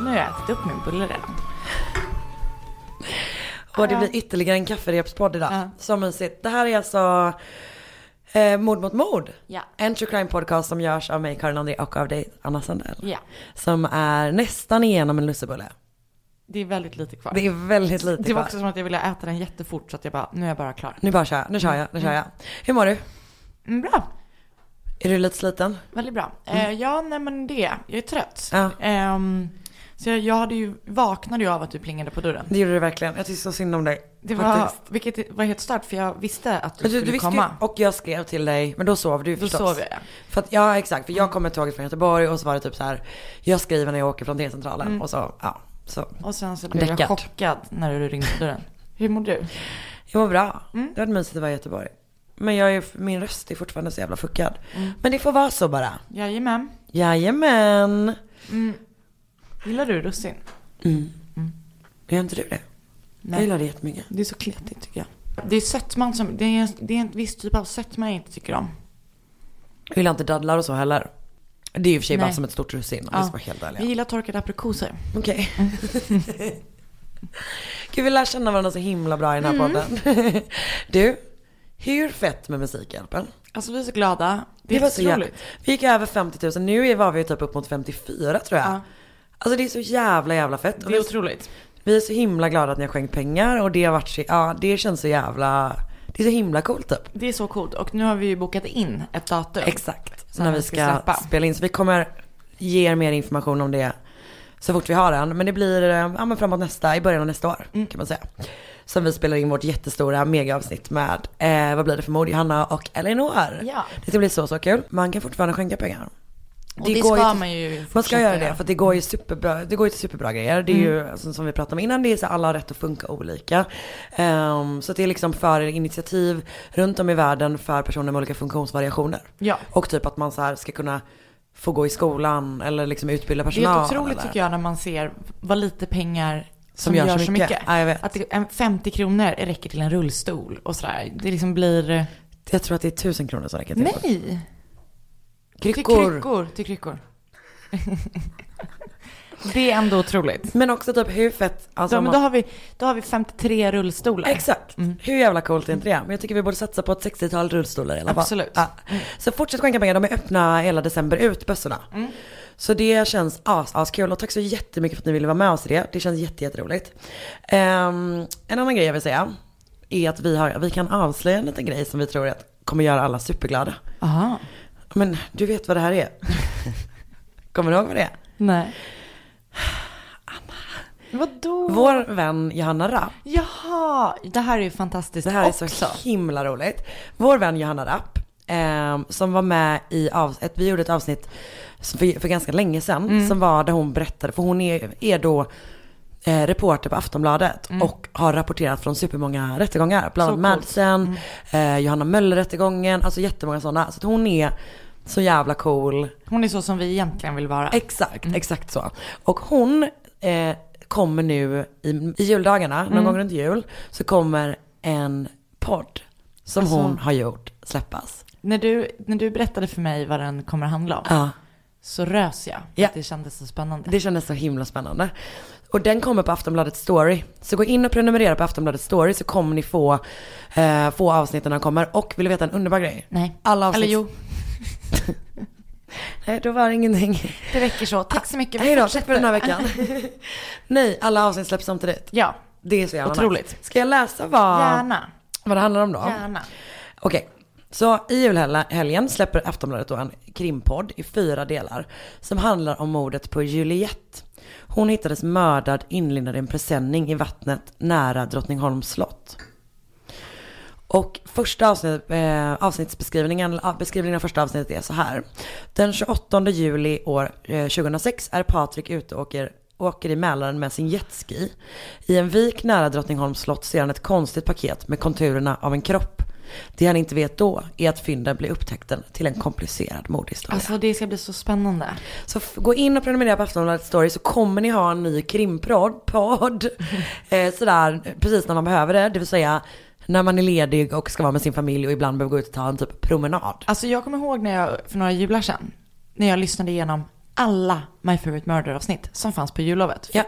Nu har jag ätit upp min bulle redan. Och det blir ytterligare en kafferepspodd idag. Så mysigt. Det här är alltså eh, Mord mot mord. Ja. En true crime podcast som görs av mig, Karin André och av dig, Anna Sandell. Ja. Som är nästan igenom en lussebulle. Det är väldigt lite kvar. Det är väldigt lite Det var kvar. också som att jag ville äta den jättefort så att jag bara, nu är jag bara klar. Nu bara kör jag, nu kör jag, nu kör jag. Hur mår du? Mm, bra, Är du lite sliten? väldigt bra. Eh, ja, nej men det, jag är trött. Ja. Ehm, så jag, jag hade ju, vaknade ju av att du plingade på dörren. Det gjorde du verkligen. Jag tycker så synd om dig. Det var, faktiskt. vilket var helt stört för jag visste att du Men skulle visste ju- komma. och jag skrev till dig, men då sov du ju Då förstås. sov jag, ja. För att, ja exakt, för jag kom med tåget från Göteborg och så var det typ så här, jag skriver när jag åker från T-centralen Mm. och så, ja. Så. Och sen så blev jag Däckad. chockad när du ringde på dörren. Hur mår du? Jag mår bra. Mm. Det var mysigt att vara i Göteborg. Men jag är, min röst är fortfarande så jävla fuckad. Mm. Men det får vara så bara. Jajamän. Jajamän. Mm. Gillar du russin? Mm. Gör inte du det? Jag Nej. gillar det jättemycket. Det är så kletigt tycker jag. Det är sötman som, det är, det är en viss typ av sötma jag inte tycker om. Jag gillar inte dadlar och så heller. Det är ju i och för sig bara Nej. som ett stort russin om Ja. vi ska vara helt Jag ärliga. gillar torkade aprikoser. Okej. Gud vi lär känna varandra så himla bra i den här Mm. podden. du, hur fett med Musikhjälpen? Alltså vi är så glada. Det, Det är var så otroligt. vi gick över 50 000, nu var vi typ upp mot 54 tror jag. Ja. Alltså det är så jävla jävla fett. Och Det är otroligt. Vi är så himla glada att ni har skänkt pengar och det har varit så, ja det känns så jävla, det är så himla coolt typ. Det är så coolt. Och nu har vi ju bokat in ett datum. Exakt. När vi ska, släppa. spela in, så vi kommer ge er mer information om det så fort vi har den. Men det blir, eh, ja men framåt nästa, i början av nästa år Mm. kan man säga. Som vi spelar in vårt jättestora megaavsnitt med, eh, vad blir det för mord, Johanna och Elinor. Ja. Det ska bli så så kul. Man kan fortfarande skänka pengar. Och det, går ska ju till- man ju Man ska göra det för det går ju superbra, det går ju till superbra grejer. Det är ju Mm. alltså, som vi pratade om innan, det är så alla har rätt att funka olika. Ehm, så det är liksom för initiativ runt om i världen för personer med olika funktionsvariationer. Ja. Och typ att man så här ska kunna få gå i skolan eller liksom utbilda Det är personal. otroligt eller, tycker jag när man ser vad lite pengar som, gör, så mycket. Ja, jag vet. Att det, en 50 kronor räcker till en rullstol och sådär. Det liksom blir... Jag tror att det är tusen kronor som räcker till. Nej! Till Kryckor. kryckor. Till kryckor. det är ändå otroligt. Men också typ hur fett, alltså Då, men då, har vi, då har vi 53 rullstolar. Exakt. Hur jävla coolt är inte det? Men jag tycker vi borde satsa på ett 60-tal rullstolar i alla fall. Absolut. Ja. Så fortsätt skänka pengar, de är öppna hela december ut, bössorna. Så det känns as, as kul och tack så jättemycket för att ni ville vara med oss i det. Det känns jätte, jätteroligt. Um, en annan grej jag vill säga är att vi, har, vi kan avslöja en liten grej som vi tror att kommer göra alla superglada. Aha. Men du vet vad det här är? kommer du ihåg vad det är? Nej. Vadå? Vår vän Johanna Rapp Jaha, det här är ju fantastiskt Det här är också. så himla roligt. Vår vän Johanna Rapp, ehm, som var med i av, ett, vi gjorde ett avsnitt för, för ganska länge sedan, Mm. som var där hon berättade, för hon är, är då eh, reporter på Aftonbladet och har rapporterat från supermånga rättegångar. Bland Mm. Annat coolt. Mm. Madsen, eh, Johanna Möller-rättegången, alltså jättemånga sådana. Så hon är så jävla cool. Hon är så som vi egentligen vill vara. Exakt, exakt så. Och hon eh, kommer nu i, i juldagarna, någon gång runt jul, så kommer en podd som Alltså- hon har gjort släppas. När, du, när du berättade för mig vad den kommer handla om Ja, så rös jag. Ja. Det kändes så spännande. det kändes så himla spännande. Och den kommer på Aftonbladet Story. Så gå in och prenumerera på Aftonbladet Story så kommer ni få, eh, få avsnitten när de kommer. Och vill du veta en underbar grej? Nej. Alla avsnitt... Eller jo, Nej, då var det ingenting. det räcker så. Tack så mycket. Hej då, tack för den här veckan. Nej, alla avsnitt släpps samtidigt. Ja, Det är så jävla Otroligt. nice. Ska jag läsa vad, gärna. vad det handlar om då? Gärna. Okej, så i julhelgen släpper Aftonbladet då en krimpodd i fyra delar som handlar om mordet på Juliette. Hon hittades mördad inlindad i en presenning i vattnet nära Drottningholms slott. Och första avsnitt, eh, avsnittsbeskrivningen, beskrivningen av första avsnittet är så här. Den 28 juli år eh, 2006 är Patrik ute och åker, åker i Mälaren med sin jetski. I en vik nära Drottningholms slott ser han ett konstigt paket med konturerna av en kropp. Det han inte vet då är att fynden blir upptäckten till en komplicerad mordhistoria. Alltså det ska bli så spännande. Så gå in och prenumerera på Aftonbladet Story så kommer ni ha en ny krimpodd, podd, eh, sådär precis när man behöver det. Det vill säga när man är ledig och ska vara med sin familj och ibland behöver gå ut och ta en typ promenad. Alltså jag kommer ihåg när jag, för några jular sedan, när jag lyssnade igenom alla My Favorite Murder-avsnitt som fanns på jullovet. Ja.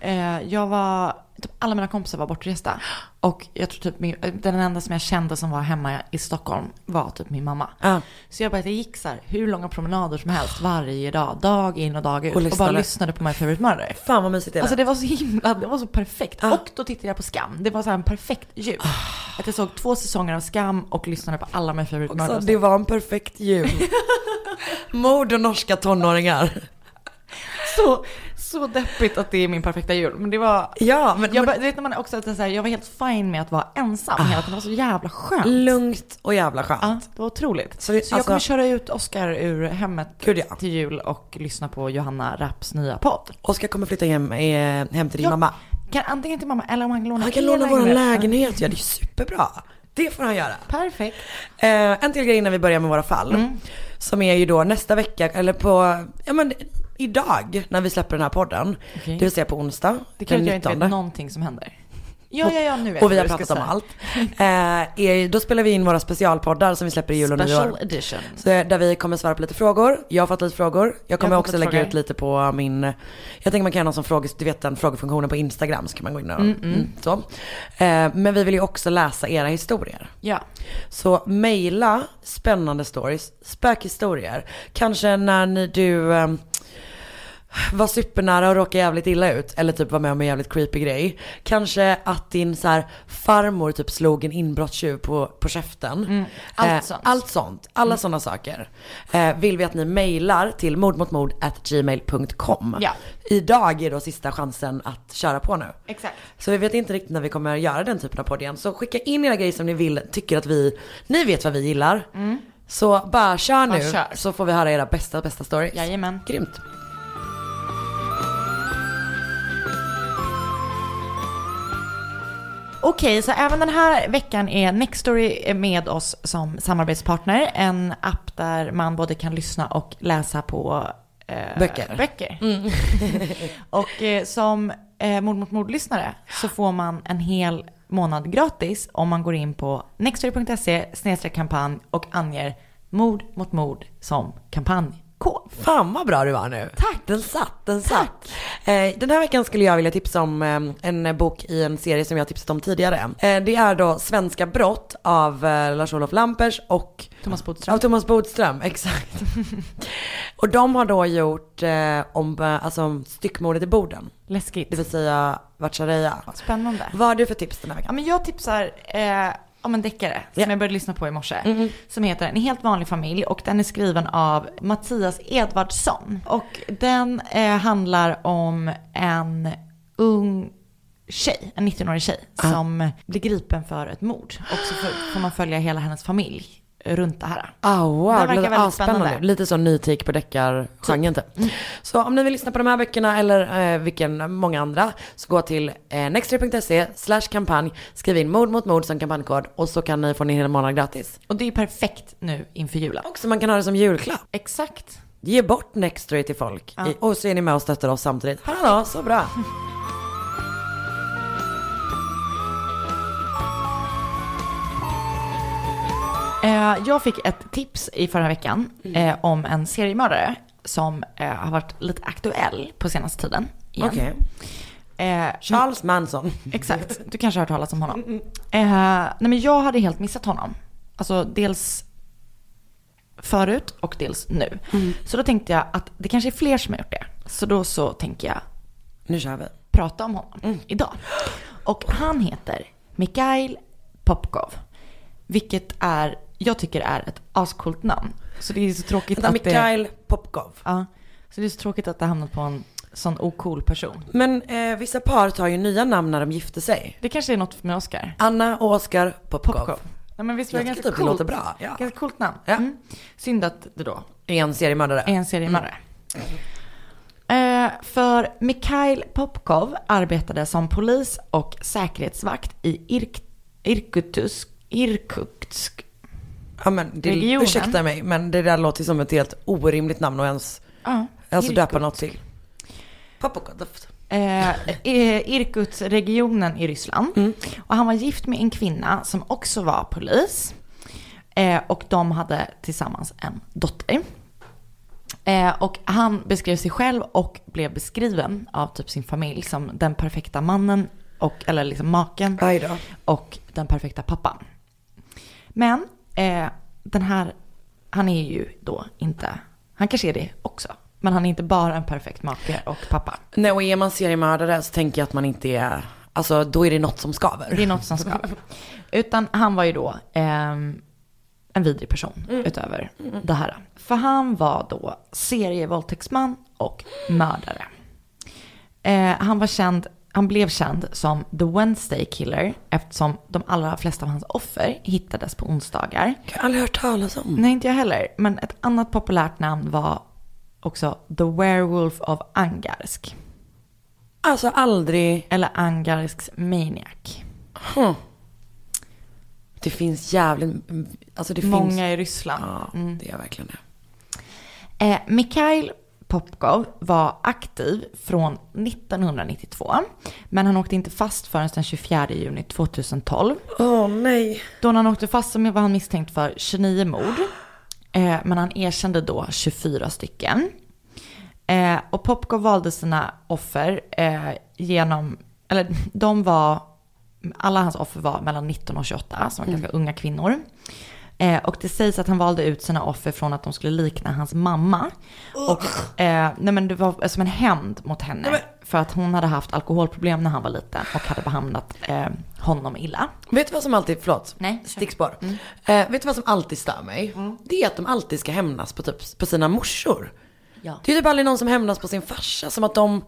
Eh, jag var, typ alla mina kompisar var bortresta. Och jag tror typ min, den enda som jag kände som var hemma i Stockholm var typ min mamma. Ja. Så jag bara, jag gick så här, hur långa promenader som helst varje dag, dag in och dag ut. Och Och, bara lyssnade. på My Favorite Murder. Fan vad mysigt det är. Alltså det var så himla, det var så perfekt. Ah. Och då tittade jag på Skam. Det var så här en perfekt jul. Att jag såg två säsonger av Skam och lyssnade på alla My Favorite Också, Murder. det var en perfekt jul. Mord och norska tonåringar. så, så deppigt att det är min perfekta jul. Men det var... Ja, men, Jag, men vet när man också att så här, jag var helt fine med att vara ensam hela tiden. Det var så jävla skönt. lugnt och jävla skönt. Ja, det var otroligt. Så Så, vi- jag alltså- kommer köra ut Oscar ur hemmet Gud, ja. till jul och lyssna på Johanna Rapps nya podd. Oskar kommer flytta hem, eh, hem till din Ja. mamma. Kan, antingen till mamma eller om han kan låna Han kan låna vår lägenhet, ja det är superbra. Det får han göra. Perfekt. Eh, en till grej innan vi börjar med våra fall. Mm. Som är ju då nästa vecka, eller på, ja men idag när vi släpper den här podden. Okej. Det vill säga på onsdag, Det kan jag inte 19. vet någonting som händer. Ja, ja, ja, nu vet Och vi jag har pratat om allt. Eh, är, då spelar vi in våra specialpoddar som vi släpper i jul och Special nyår. edition. Så där vi kommer svara på lite frågor. Jag har fått lite frågor. Jag kommer har också lägga frågor. ut lite på min, jag tänker man kan göra någon som fråga, du vet den frågefunktionen på Instagram så kan man gå in och, mm, så. Eh, men vi vill ju också läsa era historier. Ja. Så mejla spännande stories, spökhistorier. Kanske när ni, du eh, var supernära och råkade jävligt illa ut. Eller typ var med om en jävligt creepy grej. Kanske att din så här, farmor typ slog en inbrottstjuv på, på käften. Mm. allt Eh, sånt. Allt sånt. Alla sådana saker. Eh, vill vi att ni mejlar till mordmotmord@gmail.com. Ja. Idag är då sista chansen att köra på nu. Exakt. Så vi vet inte riktigt när vi kommer göra den typen av podd igen. Så skicka in era grejer som ni vill, tycker att vi, ni vet vad vi gillar. Så bara kör nu, Bara kör. så får vi höra era bästa, bästa stories. Jajamän. Grymt. Okej, så även den här veckan är Nextory med oss som samarbetspartner. En app där man både kan lyssna och läsa på eh, Böcker. böcker. och eh, som eh, mord mot mord-lyssnare så får man en hel månad gratis om man går in på nextory.se kampanj och anger mord mot mord som kampanjkod. Fan vad bra du var nu. Tack. Den satt, den satt. Eh, den här veckan skulle jag vilja tipsa om eh, en bok i en serie som jag tipsat om tidigare. Eh, det är då Svenska brott av Lars-Olof Lampers och Thomas Bodström. Av Thomas Bodström, exakt. och de har då gjort om alltså, styckmordet i Boden. Läskigt. Det vill säga Vatchareeya. Spännande. Vad har du för tips den här Ja, veckan? men jag tipsar om en deckare som Ja. jag började lyssna på i morse. Som heter En helt vanlig familj och den är skriven av Mattias Edvardsson. Och den eh, handlar om en ung tjej, en 19-årig tjej som blir gripen för ett mord. Och så får, får man följa hela hennes familj runt det här. Oh, wow, Det verkar väldigt asspännande. spännande. Lite så ny take på deckargenren typ. Så om ni vill lyssna på de här böckerna eller eh, vilken, många andra, så gå till eh, nextory.se slash kampanj, skriv in mord mot mord som kampanjkod och så kan ni få en hel månad gratis. Och det är ju perfekt nu inför julen. Och så man kan ha det som julklapp. Exakt. Ge bort Nextory till folk. I, och så är ni med och stöttar oss samtidigt. Hallå, så bra. Jag fick ett tips i förra veckan eh, om en seriemördare som eh, har varit lite aktuell på senaste tiden. igen. Okej. Eh, Charles Manson. Exakt, du kanske har hört talas om honom. Eh, nej men jag hade helt missat honom. Alltså dels förut och dels nu. Så då tänkte jag att det kanske är fler som har gjort det. Så då så tänker jag Nu kör vi. prata om honom idag. Och han heter Mikhail Popkov. Vilket är, jag tycker är ett ascoolt namn. Så det är så tråkigt Vänta, att det... Mikhail Popkov. Ja, så det är så tråkigt att det hamnat på en sån ocool person. Men eh, vissa par tar ju nya namn när de gifter sig. Det kanske är något med Oscar. Anna och Oskar Popkov. Popkov. Ja, men visst var det ganska tycker typ det coolt? låter bra, ja. Ganska coolt namn. Ja. Mm. Synd att det då En seriemördare. är en seriemördare. Eh, för Mikhail Popkov arbetade som polis och säkerhetsvakt i Irk Irkutsk, Irkutsk. Ja men det, Regionen. ursäkta mig, men det där låter som ett helt orimligt namn att ens Ja, alltså, döpa något till. Popkov. Eh, Irkutsregionen i Ryssland. Mm. Och han var gift med en kvinna som också var polis. Eh, och de hade tillsammans en dotter. Eh, och han beskrev sig själv och blev beskriven av typ sin familj som den perfekta mannen, och, eller liksom maken, och den perfekta pappan. Men eh, den här, han är ju då inte, han kanske är det också. Men han är inte bara en perfekt make och pappa. Nej och är man seriemördare så tänker jag att man inte är, alltså då är det något som skaver. Det är något som skaver. Utan han var ju då ehm, en vidrig person utöver det här. För han var då serievåldtäktsman och mördare. Eh, han var känd, han blev känd som The Wednesday Killer eftersom de allra flesta av hans offer hittades på onsdagar. Jag har aldrig hört talas om. Nej, inte jag heller. Men ett annat populärt namn var också The Werewolf of Angarsk. Alltså aldrig, Eller Angarsks Maniac. huh. Det finns jävligt, alltså det Många finns. i Ryssland. Ja, det är verkligen det. Eh, Mikhail Popkov var aktiv från 1992. Men han åkte inte fast förrän den 24 juni 2012. Åh nej. Då han åkte fast så var han misstänkt för 29 mord. Eh, men han erkände då 24 stycken. Eh, och Popkov valde sina offer eh, genom, eller de var, alla hans offer var mellan 19 och 28, som var ganska unga kvinnor. Eh, och det sägs att han valde ut sina offer från att de skulle likna hans mamma. Och eh, nej men det var som en hämnd mot henne. För att hon hade haft alkoholproblem när han var liten och hade behandlat eh, honom illa. Vet du vad som alltid, förlåt, Nej, stickspår. Eh, vet du vad som alltid stör mig? Det är att de alltid ska hämnas på, typ, på sina morsor. Ja. Det är typ aldrig någon som hämnas på sin farsa, som att de,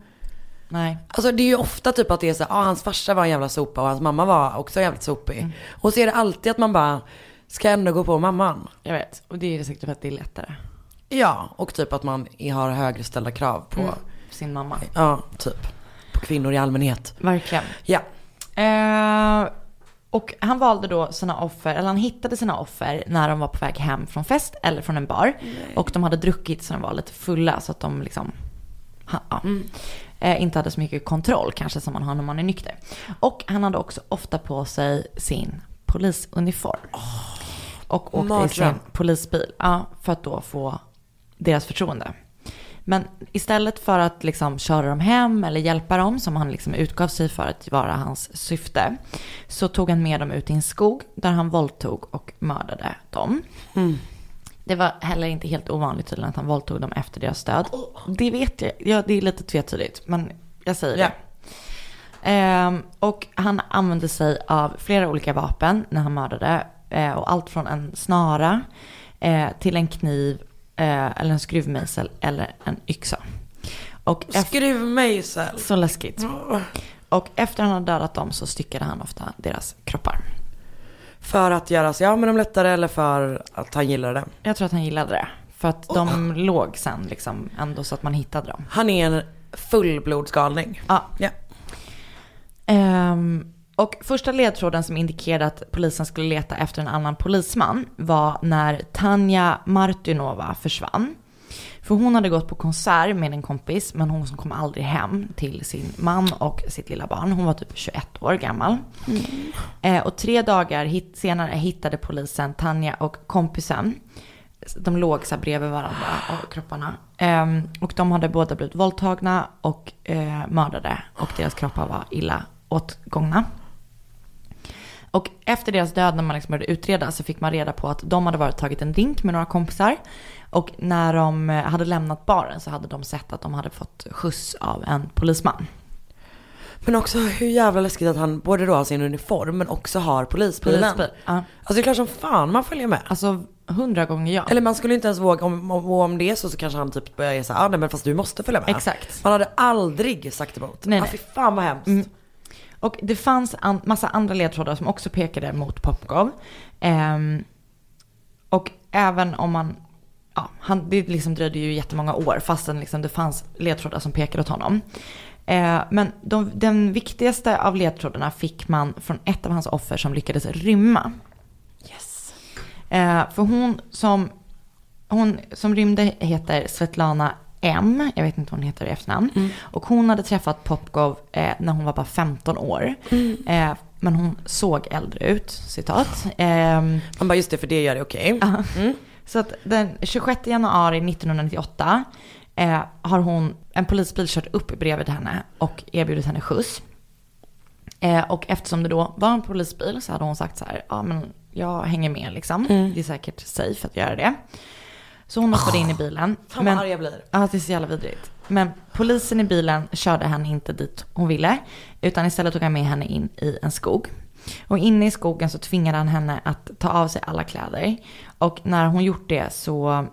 Nej. alltså det är ju ofta typ att det är så ah, hans farsa var en jävla sopa och hans mamma var också jävligt sopig. Och så är det alltid att man bara, ska ändå gå på mamman. Jag vet. Och det är säkert för att det är lättare. Ja, och typ att man har högre ställda krav på, Sin mamma. ja, typ, på kvinnor i allmänhet. Verkligen. Ja. Eh, och han valde då sina offer, eller han hittade sina offer när de var på väg hem från fest eller från en bar. Och de hade druckit så de var lite fulla så att de liksom ja, eh, inte hade så mycket kontroll kanske som man har när man är nykter. Och han hade också ofta på sig sin polisuniform. Och åkte i mardröm. sin polisbil ja, för att då få deras förtroende. Men istället för att liksom köra dem hem eller hjälpa dem, som han liksom utgav sig för att vara hans syfte, så tog han med dem ut i en skog där han våldtog och mördade dem. Det var heller inte helt ovanligt tydligen att han våldtog dem efter deras död. Det vet jag, ja, det är lite tvetydigt, men jag säger Ja. det. Ehm, och han använde sig av flera olika vapen när han mördade. Eh, och allt från en snara eh, till en kniv eh, eller en skruvmejsel eller en yxa. Och Skruvmejsel. så läskigt. Och efter han hade dödat dem så styckade han ofta deras kroppar. För att göra sig av med dem lättare eller för att han gillade det? Jag tror att han gillade det. För att de låg sen liksom ändå så att man hittade dem. Han är en fullblodsgalning. Ja. Ja. Ehm, och första ledtråden som indikerade att polisen skulle leta efter en annan polisman var när Tanja Martinova försvann. För hon hade gått på konsert med en kompis, men hon kom aldrig hem till sin man och sitt lilla barn. Hon var typ 21 år gammal. Eh, och tre dagar hit, senare hittade polisen Tanja och kompisen. De låg så bredvid varandra, och kropparna. Ehm, och de hade båda blivit våldtagna och eh, mördade. Och deras kroppar var illa åtgångna. Och efter deras död när man liksom började utreda så fick man reda på att de hade varit tagit en drink med några kompisar. Och när de eh, hade lämnat baren så hade de sett att de hade fått skjuts av en polisman. Men också hur jävla läskigt att han både då har sin uniform men också har polisbilen. Polisbil. Ja. Alltså det är klart som fan man följer med. Alltså hundra gånger ja. Eller man skulle inte ens våga, om, om, om det är så så kanske han typ börjar såhär, ah, nej men fast du måste följa med. Exakt. Man hade aldrig sagt emot. Nej, ah, nej. fy fan vad hemskt. Mm. Och det fanns an, massa andra ledtrådar som också pekade mot Popkov. Ehm, och även om man, ja, han, det liksom dröjde ju jättemånga år fastän liksom det fanns ledtrådar som pekade åt honom. Eh, men de, den viktigaste av ledtrådarna fick man från ett av hans offer som lyckades rymma. Yes. Eh, för hon som, hon som rymde heter Svetlana M, jag vet inte vad hon heter i efternamn. Och hon hade träffat Popkov eh, när hon var bara 15 år. Eh, men hon såg äldre ut, citat. Ehm, Man bara just det för det gör det okej. så att den 26 januari 1998 eh, har hon, en polisbil kört upp bredvid henne och erbjudit henne skjuts. Eh, och eftersom det då var en polisbil så hade hon sagt så här, ja men jag hänger med liksom. Det är säkert safe att göra det. Så hon hoppade in i bilen. Fan vad arg jag blir. Ja, det är så jävla vidrigt. Men polisen i bilen körde henne inte dit hon ville. Utan istället tog han med henne in i en skog. Och inne i skogen så tvingade han henne att ta av sig alla kläder. Och när hon gjort det så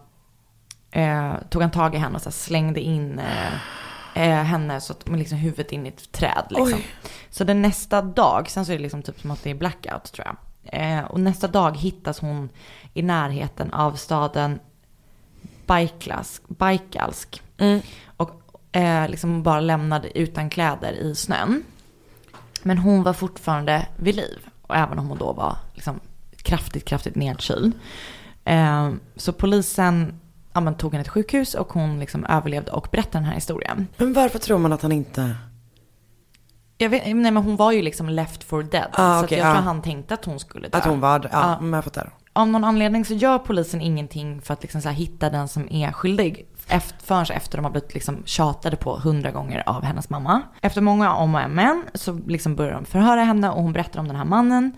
eh, tog han tag i henne och så slängde in eh, eh, henne så att med liksom huvudet in i ett träd. Liksom. Så den nästa dag, sen så är det liksom typ som att det är blackout tror jag. Eh, och nästa dag hittas hon i närheten av staden Baikalsk. Baikalsk. Och eh, liksom bara lämnade utan kläder i snön. Men hon var fortfarande vid liv. Och även om hon då var liksom kraftigt, kraftigt nedkyld. Eh, så polisen ja, men, tog henne till sjukhus och hon liksom överlevde och berättade den här historien. Men varför tror man att han inte... Jag vet, nej men hon var ju liksom left for dead. Ah, så att jag tror ah. han tänkte att hon skulle dö. Att hon var... Ja, Ja. men jag fattar. Av någon anledning så gör polisen ingenting för att liksom så hitta den som är skyldig. Efter, förrän efter de har blivit liksom tjatade på hundra gånger av hennes mamma. Efter många om och men så liksom börjar de förhöra henne och hon berättar om den här mannen.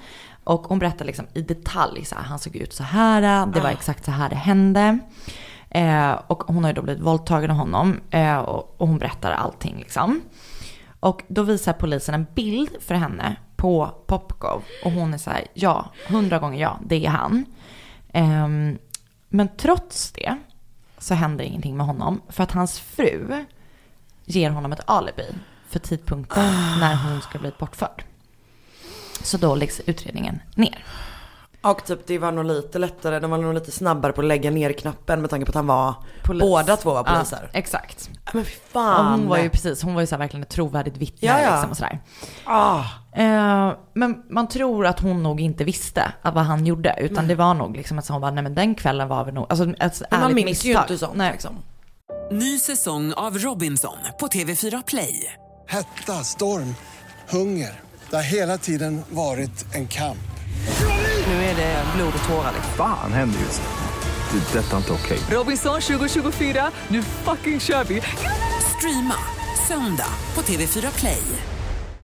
Och hon berättar liksom i detalj så här, han såg ut så här, det var exakt så här det hände. Eh, och hon har ju då blivit våldtagen av honom eh, och, och hon berättar allting liksom. Och då visar polisen en bild för henne på Popkov. Och hon är så här, ja, hundra gånger ja, det är han. Ehm, men trots det så händer ingenting med honom. För att hans fru ger honom ett alibi för tidpunkten när hon ska bli bortförd. Så då läggs utredningen ner. Och typ det var nog lite lättare, de var nog lite snabbare på att lägga ner knappen med tanke på att han var, Polis. båda två var poliser. Ja, exakt. Men fy Och fan. hon var ju precis, hon var ju så verkligen ett trovärdigt vittne Ja, ja. liksom och sådär. Ah. Eh, men man tror att hon nog inte visste vad han gjorde. Utan det var nog liksom att hon bara, nej men den kvällen var vi nog, alltså ett Men man ärligt minns ju inte sånt Nej. liksom. Ny säsong av Robinson på TV4 Play. Hetta, storm, hunger. Det har hela tiden varit en kamp. Nu är det blod och tårar. liksom. Fan händer just det. Det är detta inte okej. Robinson 2024, nu fucking kör vi! Streama söndag på TV4 Play.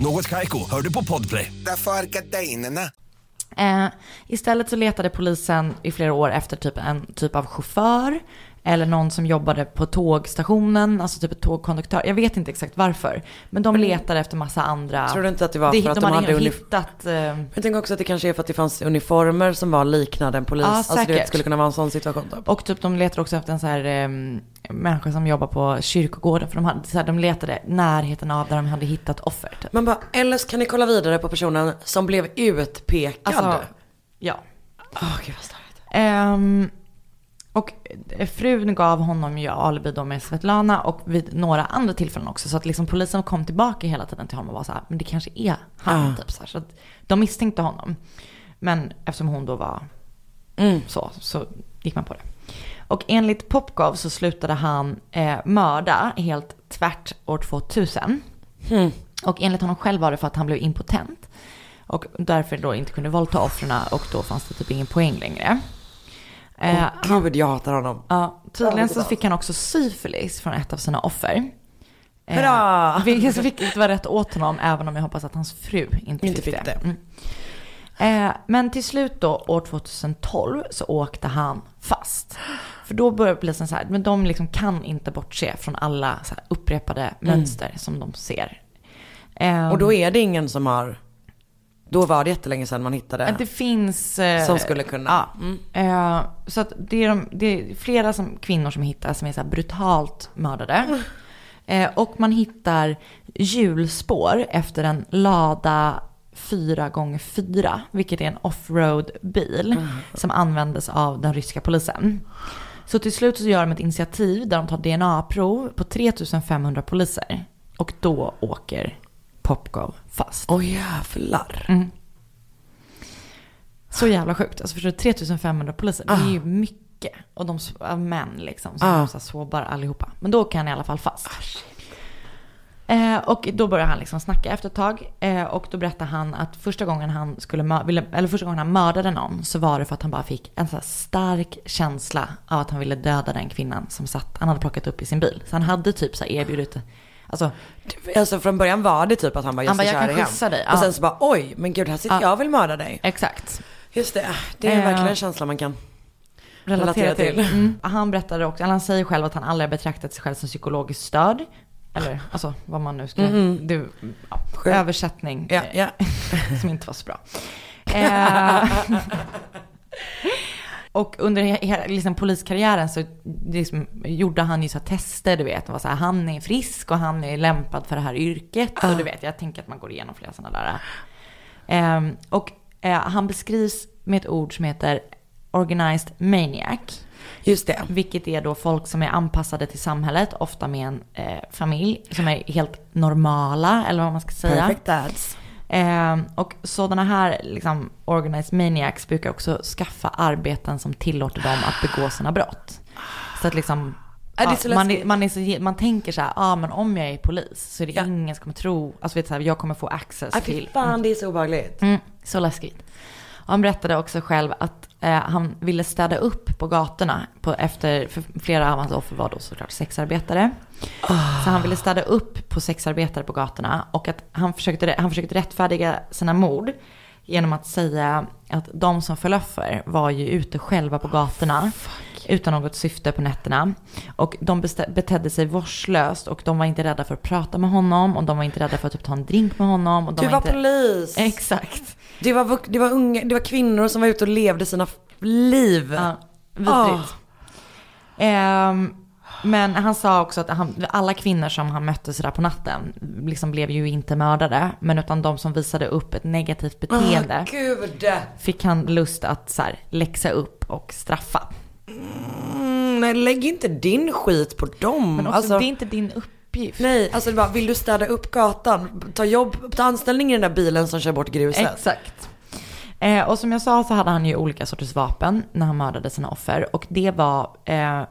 Något Kaiko, hör du på Podplay. Därför är gardinerna. Eh, istället så letade polisen i flera år efter typ en typ av chaufför eller någon som jobbade på tågstationen, alltså typ ett tågkonduktör. Jag vet inte exakt varför. Men de letade efter massa andra. Tror du inte att det var för att de hade hade hittat... Eh, Jag tänker också att det kanske är för att det fanns uniformer som var liknande en polis. Ja, alltså det skulle kunna vara en sån situation typ. och typ de letade också efter en så här eh, människa som jobbar på kyrkogården. För de, hade, så här, de letade närheten av där de hade hittat offer. Typ. Man bara, eller så kan ni kolla vidare på personen som blev utpekad. Alltså, ja. Åh gud vad störigt. Och frun gav honom ju alibi då med Svetlana och vid några andra tillfällen också. Så att liksom polisen kom tillbaka hela tiden till honom och var så här, men det kanske är han. Ja. Typ så här. så de misstänkte honom. Men eftersom hon då var Mm. så, så gick man på det. Och enligt Popgov så slutade han eh, mörda helt tvärt år 2000. Hmm. Och enligt honom själv var det för att han blev impotent. Och därför då inte kunde våldta offren och då fanns det typ ingen poäng längre. Eh, Åh gud jag hatar honom. Ja, tydligen så fick han också syfilis från ett av sina offer. Eh, Hurra! Vilket vilket var rätt åt honom, även om jag hoppas att hans fru inte, Inte fick, fick det. det. Mm. Eh, men till slut då, år 2012, så åkte han fast. För då började polisen så här, men de liksom kan inte bortse från alla så upprepade mönster som de ser. Eh, Och då är det ingen som har, då var det jättelänge sedan man hittade. det finns... Eh, Som skulle kunna. Ja. Mm. Eh, så att det är, de, det är flera som, kvinnor som hittas som är så här brutalt mördade. Eh, och man hittar hjulspår efter en Lada 4x4, vilket är en offroad bil som användes av den ryska polisen. Så till slut så gör de ett initiativ där de tar DNA-prov på 3500 poliser. Och då åker Popgov fast. Åh jävlar. Mm. Så jävla sjukt. Alltså förstår du, 3500 poliser. Det är ju mycket. Och de av män liksom. Som Ah. är så här sårbara allihopa. Men då kan han i alla fall fast. Eh, och då börjar han liksom snacka efter ett tag. Eh, och då berättar han att första gången han skulle ville, eller första gången han mördade någon så var det för att han bara fick en så stark känsla av att han ville döda den kvinnan som satt, han hade plockat upp i sin bil. Så han hade typ så erbjudit, alltså Alltså från början var det typ att han bara, jag Han ska bara, jag köra kan dig hem. Och ja. sen så bara, oj, men gud här sitter Ja. jag och vill mörda dig. exakt. Just det, det är Eh. verkligen en känsla man kan relatera till. Mm. Han berättade också, eller han säger själv att han aldrig har betraktat sig själv som psykologiskt störd. Eller alltså vad man nu ska, Mhm. du, ja, Skönt. översättning Ja, ja. som inte var så bra. Eh, och under he- hela liksom, poliskarriären så liksom, gjorde han ju så tester, du vet. Var så här, han är frisk och han är lämpad för det här yrket. Och du vet, jag tänker att man går igenom flera sådana där. Ehm, och eh, han beskrivs med ett ord som heter organized maniac. Just det. Vilket är då folk som är anpassade till samhället, ofta med en eh, familj som är helt normala, eller vad man ska säga. Perfect dads. Eh, och sådana här liksom, organized maniacs brukar också skaffa arbeten som tillåter dem att begå sina brott. Så att liksom, Ja, så man, är, man, är så, man tänker så här, ah, men om jag är polis så är det Ja. ingen som kommer tro, alltså vet så här, jag kommer få access fy till. fan det är så obehagligt. Mm, så läskigt. Och han berättade också själv att han ville städa upp på gatorna. På, efter, för flera av hans offer var då såklart sexarbetare. Så han ville städa upp på sexarbetare på gatorna. Och att han försökte, han försökte rättfärdiga sina mord genom att säga att de som föll offer var ju ute själva på gatorna. utan något syfte på nätterna. Och de betedde sig vårdslöst och de var inte rädda för att prata med honom. Och de var inte rädda för att typ ta en drink med honom. Och de Du var inte... polis. Exakt. Det var, det, var unga, det var kvinnor som var ute och levde sina liv. Ja, vidrigt. Ehm, men han sa också att han, alla kvinnor som han mötte sådär på natten liksom blev ju inte mördade. Men utan de som visade upp ett negativt beteende Åh, gud. fick han lust att så här, läxa upp och straffa. Mm, nej, lägg inte din skit på dem. Men också, alltså, det är inte din uppgift. Nej, alltså det bara, vill du städa upp gatan? Ta jobb, ta anställning i den där bilen som kör bort gruset. Exakt. Eh, och som jag sa så hade han ju olika sorters vapen när han mördade sina offer. Och det var, eh,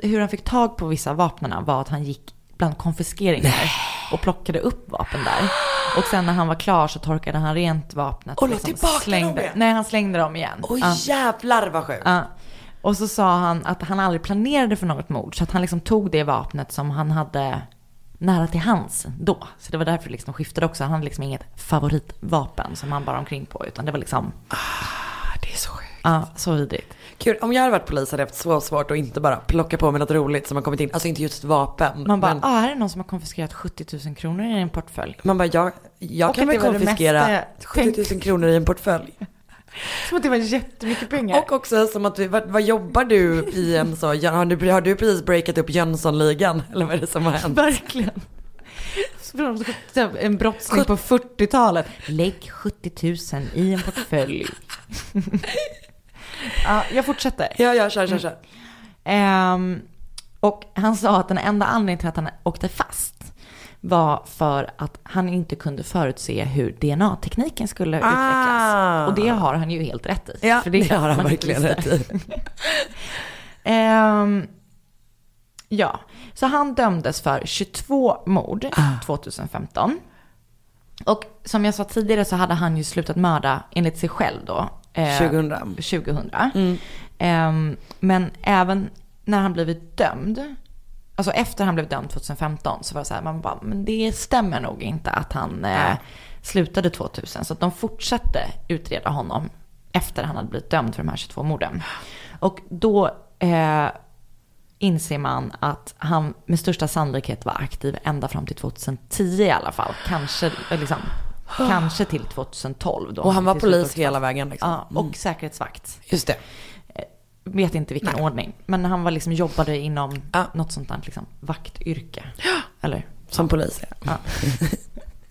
hur han fick tag på vissa vapnen var att han gick bland konfiskeringar och plockade upp vapen där. Och sen när han var klar så torkade han rent vapnet. Och la tillbaka dem slängde, igen? Nej, han slängde dem igen. Oj Ja. jävlar vad sjukt. Ja. Och så sa han att han aldrig planerade för något mord. Så att han liksom tog det vapnet som han hade nära till hands då. Så det var därför liksom de skiftade också. Han hade liksom inget favoritvapen som han bara omkring på. Utan det var liksom, Det är så sjukt. ja, så vidrigt. Kul, om jag hade varit polis hade jag haft så svårt att inte bara plocka på mig något roligt som har kommit in. Alltså inte just ett vapen. Man bara, men, ah, här är någon som har konfiskerat 70 000 kronor i en portfölj. man bara, jag, jag kan väl det det konfiskera mesta 70 000 kronor i en portfölj. Som att det var jättemycket pengar. Och också som att, vad, vad jobbar du i en så, har du, har du precis breakat upp Jönssonligan? Eller vad är det som har hänt? Verkligen. En brottsling på 40-talet. Lägg 70 000 i en portfölj. ja, jag fortsätter. Ja, ja, kör, kör, kör. Ehm, och han sa att den enda anledningen till att han åkte fast var för att han inte kunde förutse hur DNA-tekniken skulle Ah. utvecklas. Och det har han ju helt rätt i. Ja, För det har han verkligen rätt i. Ehm, ja, så han dömdes för 22 mord Ah. 2015. Och som jag sa tidigare så hade han ju slutat mörda enligt sig själv då. eh, 2000. 2000. Mm. Ehm, men även när han blivit dömd, alltså efter han blev dömd 2015 så var det så här, man bara, men det stämmer nog inte att han eh, slutade 2000. Så att de fortsatte utreda honom efter han hade blivit dömd för de här 22 morden. Och då eh, inser man att han med största sannolikhet var aktiv ända fram till 2010 i alla fall. Kanske, eh, liksom, kanske till 2012 då. Och han var polis åkte hela fast. vägen liksom. Ja, och säkerhetsvakt. Just det. Vet inte vilken ordning. Men han var liksom, jobbade inom Ja. något sånt där liksom, vaktyrke. Eller? Som polis, ja. Ja.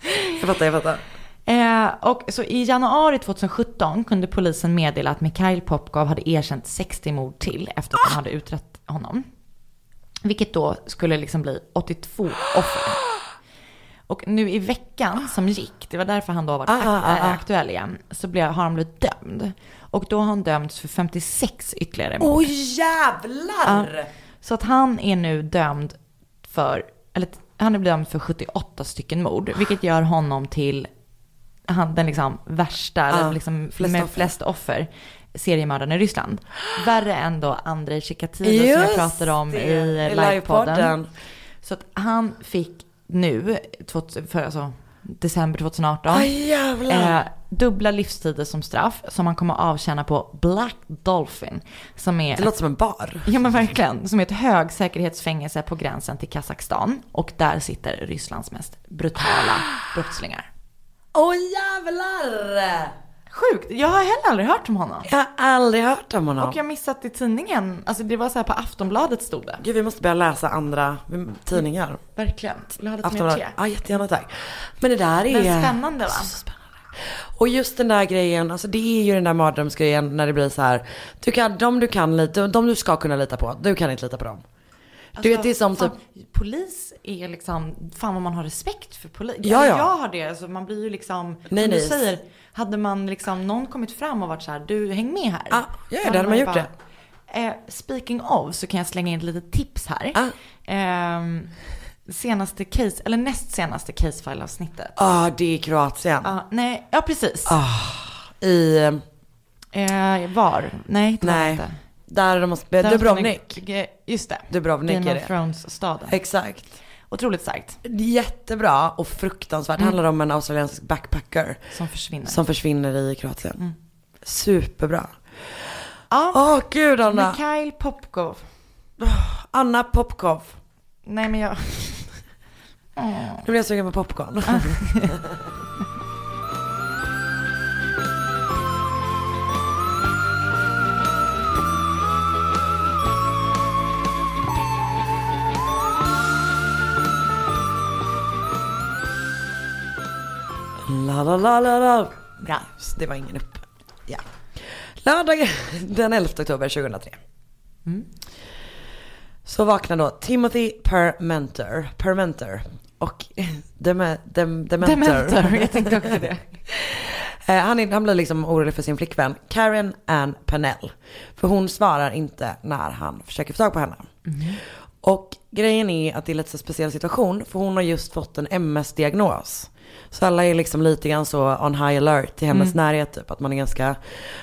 jag fattar, jag fattar. Eh, och så i januari 2017 kunde polisen meddela att Mikhail Popkov hade erkänt 60 mord till efter att de hade utrett honom. Vilket då skulle liksom bli 82 offer. Och nu i veckan som gick, det var därför han då varit Ah, ah, ah. aktuell igen, så blev, har han blivit dömd. Och då har han dömts för 56 ytterligare mord. Oj jävlar! Så att han är nu dömd för, eller han är dömd för 78 stycken mord, vilket gör honom till han, den liksom värsta, Ja, liksom flest med offer. flest offer, seriemördaren i Ryssland. Värre än då Andrei Chikatilo som jag pratade om det, i livepodden. Så att han fick nu, 2000 för alltså december 2018, Aj. Eh, dubbla livstider som straff som han kommer att avtjäna på Black Dolphin. Som är Det låter som en bar. Ja men verkligen. Som är ett högsäkerhetsfängelse på gränsen till Kazakstan. Och där sitter Rysslands mest brutala brottslingar. Åh jävlar! Sjukt. Jag har heller aldrig hört om honom. Jag har aldrig hört om honom. Och jag missat i tidningen. Alltså det var så här på Aftonbladet stod det. Gud vi måste börja läsa andra tidningar. Verkligen. Vill du ha lite mer te? Ja jättegärna tack. Men det där är... Men spännande va? Och just den där grejen, alltså det är ju den där mardrömsgrejen när det blir så här. Du kan, de du kan lita, de du ska kunna lita på, du kan inte lita på dem. du vet det är som Alltså, typ, fan, Polis är liksom, fan vad man har respekt för polis. Ja, ja. Jag har det, alltså man blir ju liksom, Nej, som nej. du säger, hade man liksom någon kommit fram och varit så här, du häng med här. Ja, ja, det hade man gjort Eh, speaking of så kan jag slänga in ett litet tips här. Ah. Ehm, senaste case, eller näst senaste casefile-avsnittet. ah det är Kroatien. Ja, nej, ja precis. I, Eh, var? Nej, det nej, inte. där de måste, Dubrovnik. Just det. Dubrovnik Game är of det. Thrones-staden. Exakt. Otroligt starkt. Jättebra och fruktansvärt. Det handlar om en australiensisk backpacker Som försvinner. som försvinner i Kroatien. Superbra. Ja. Åh gud Anna. Mikhail Popkov. Anna Popkov. Nej men jag... Nu blir jag sugen på popcorn. La la la la la. Bra. Det var ingen uppe. Ja. Lördag den 11 oktober 2003. Så vaknar då Timothy Permenter, Permenter och Dem, Dem, Dementor. Dementor, jag tänkte också det. Eh, Han, är, han blir liksom orolig för sin flickvän Karen Ann Pennell. För hon svarar inte när han försöker få tag på henne. Och grejen är att det är lite så speciell situation för hon har just fått en MS-diagnos. Så alla är liksom lite grann så on high alert i hennes närhet typ. Att man är ganska,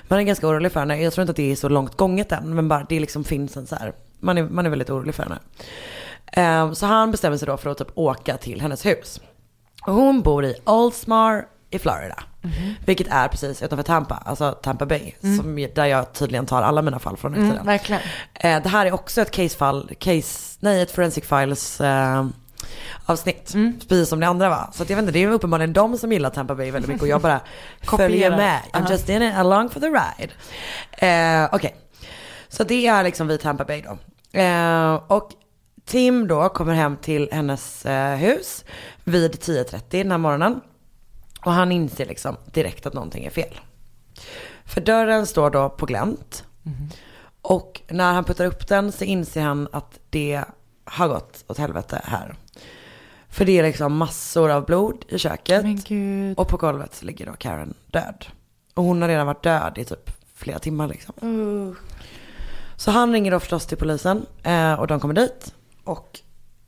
man är ganska orolig för henne. Jag tror inte att det är så långt gånget än. Men bara det liksom finns en så här, man är, man är väldigt orolig för henne. Eh, så han bestämmer sig då för att typ åka till hennes hus. Och hon bor i Oldsmar i Florida. Vilket är precis utanför Tampa, alltså Tampa Bay. Som, där jag tydligen tar alla mina fall från nu tiden. Mm, verkligen. Eh, det här är också ett casefall, case, nej ett forensic files eh, avsnitt. Mm. Precis som det andra var. Så att jag vet inte, det är uppenbarligen de som gillar Tampa Bay väldigt mycket och jag bara följer med. I'm Aha. just in it along for the ride. Eh, Okej, så det är liksom vid Tampa Bay då. Eh, och Tim då kommer hem till hennes eh, hus vid 10.30 den här morgonen. Och han inser liksom direkt att någonting är fel. För dörren står då på glänt. Och när han puttar upp den så inser han att det har gått åt helvete här. För det är liksom massor av blod i köket. Och på golvet så ligger då Karen död. Och hon har redan varit död i typ flera timmar liksom. Uh. Så han ringer då förstås till polisen eh, och de kommer dit. Och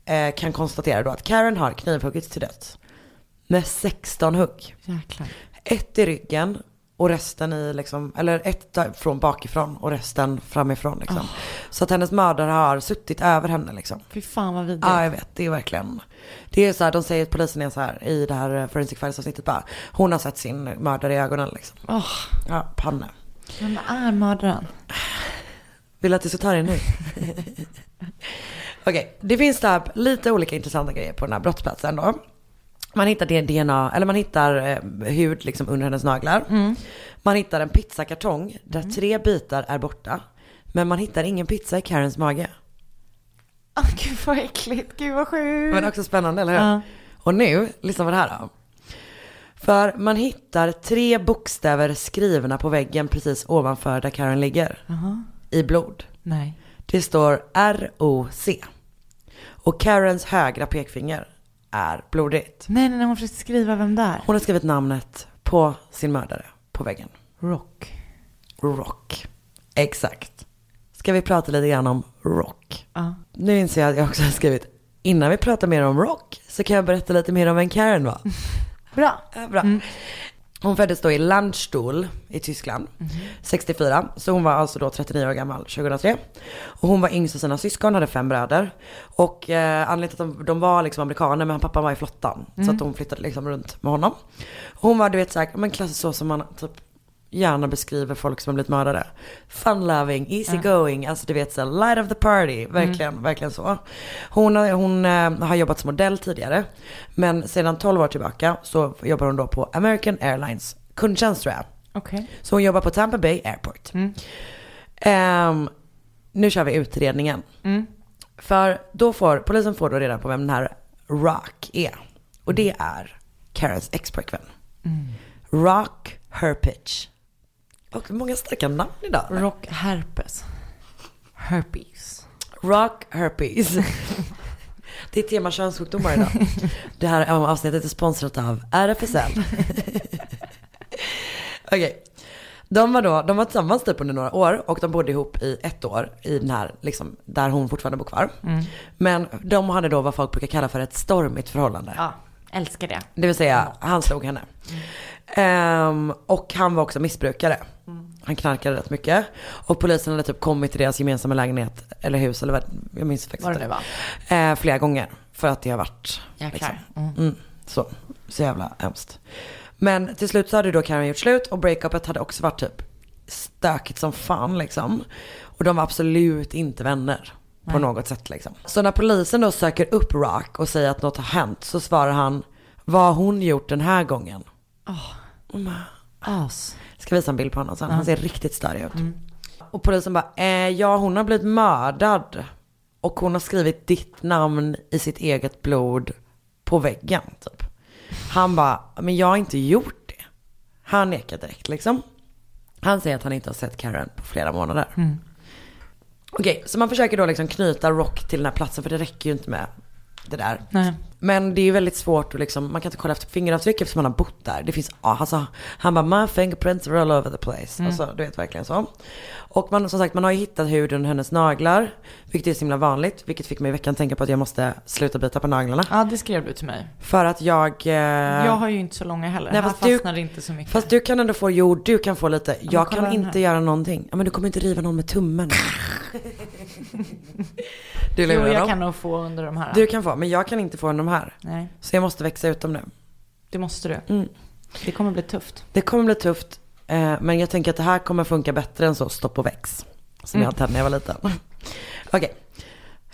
eh, kan konstatera då att Karen har knivhuggits till döds. Med 16 hugg. Jäklar. Ett i ryggen och resten i liksom, eller ett från bakifrån och resten framifrån liksom. Så att hennes mördare har suttit över henne liksom. Fy fan vad vidrigt. Ja, jag vet. Det är verkligen. Det är så här, de säger att polisen är så här i det här eh, forensic files avsnittet bara. Hon har sett sin mördare i ögonen liksom. Åh, Ja, panne. vem är mördaren? Vill att du ska ta det nu? Okej, det finns där lite olika intressanta grejer på den här brottsplatsen då. Man hittar DNA, eller man hittar eh, hud liksom under hennes naglar. Man hittar en pizzakartong där tre bitar är borta. Men man hittar ingen pizza i Karens mage. Åh gud vad äckligt, gud vad sjukt. Men också spännande, eller hur? Ja. Och nu, lyssna på det här då. För man hittar tre bokstäver skrivna på väggen precis ovanför där Karen ligger. I blod. Nej. Det står R-O-C. Och Karens högra pekfinger är blodigt. Nej, nej, nej, hon försökte skriva vem där. Hon har skrivit namnet på sin mördare på väggen. Rock. Rock. Exakt. Ska vi prata lite grann om Rock? Ja. Nu inser jag att jag också har skrivit, innan vi pratar mer om Rock så kan jag berätta lite mer om vem Karen var. Bra. Bra. Hon föddes då i Landstuhl i Tyskland, 64. Så hon var alltså då 39 år gammal 2003. Och hon var yngst av sina syskon, hade fem bröder. Och eh, anledningen till att de, de var liksom amerikaner, men pappa var i flottan. Så att hon flyttade liksom runt med honom. Hon var du vet såhär, men klassiskt så som man typ gärna beskriver folk som har blivit mördade. Fun loving, easy going, alltså du vet så light of the party, verkligen, verkligen så. Hon, har- hon eh, har jobbat som modell tidigare, men sedan 12 år tillbaka så jobbar hon då på American Airlines kundtjänst tror jag. Okej. Så hon jobbar på Tampa Bay Airport. Ehm, nu kör vi utredningen. För då får, polisen får då reda på vem den här Rock är. Och det är Karens ex-pojkvän. Rock Herpich. Och många starka namn idag. Rock herpes. Herpes. Rock Herpes. Det är tema könssjukdomar idag. Det här avsnittet är sponsrat av RFSL. Okej. De var då, de var tillsammans typ under några år och de bodde ihop i ett år i den här, liksom, där hon fortfarande bor kvar. Men de hade då vad folk brukar kalla för ett stormigt förhållande. Ja, älskar det. Det vill säga, han slog henne. Ehm, och han var också missbrukare. Han knarkade rätt mycket. Och polisen hade typ kommit till deras gemensamma lägenhet, eller hus, eller vad, jag minns faktiskt det inte. nu var. Eh, flera gånger. För att det har varit, Jäklar. Mm, så, så jävla hemskt. Men till slut så hade då Karen gjort slut och breakupet hade också varit typ stökigt som fan liksom. Och de var absolut inte vänner på något sätt liksom. Så när polisen då söker upp Rock och säger att något har hänt så svarar han, vad har hon gjort den här gången? As. Ska visa en bild på honom sen, han ser riktigt störig ut. Och polisen bara, eh, ja hon har blivit mördad. Och hon har skrivit ditt namn i sitt eget blod på väggen typ. Han bara, men jag har inte gjort det. Han nekar direkt liksom. Han säger att han inte har sett Karen på flera månader. Okej, så man försöker då liksom knyta Rock till den här platsen för det räcker ju inte med det där. Nej. Men det är ju väldigt svårt att liksom, man kan inte kolla efter fingeravtryck eftersom man har bott där. Det finns, ja, alltså, han bara, my fingerprints are all over the place. Alltså, du vet verkligen så. Och man, som sagt, man har ju hittat hud under hennes naglar. Vilket är så himla vanligt. Vilket fick mig i veckan tänka på att jag måste sluta bita på naglarna. Ja, det skrev du till mig. För att jag... Eh, Jag har ju inte så långa heller. Nej, Här fast du- fastnar inte så mycket. Fast du kan ändå få, jo du kan få lite. men jag kan inte här. göra någonting. Ja men du kommer inte riva någon med tummen. Du Jo, jag dem. kan nog få under de här. Du kan få, men jag kan inte få de här. Nej, Så jag måste växa ut dem nu. det måste du. Mm. Det kommer bli tufft. Det kommer bli tufft, eh, men jag tänker att det här kommer funka bättre än så stopp och väx. Som jag hade när jag var liten. Okej.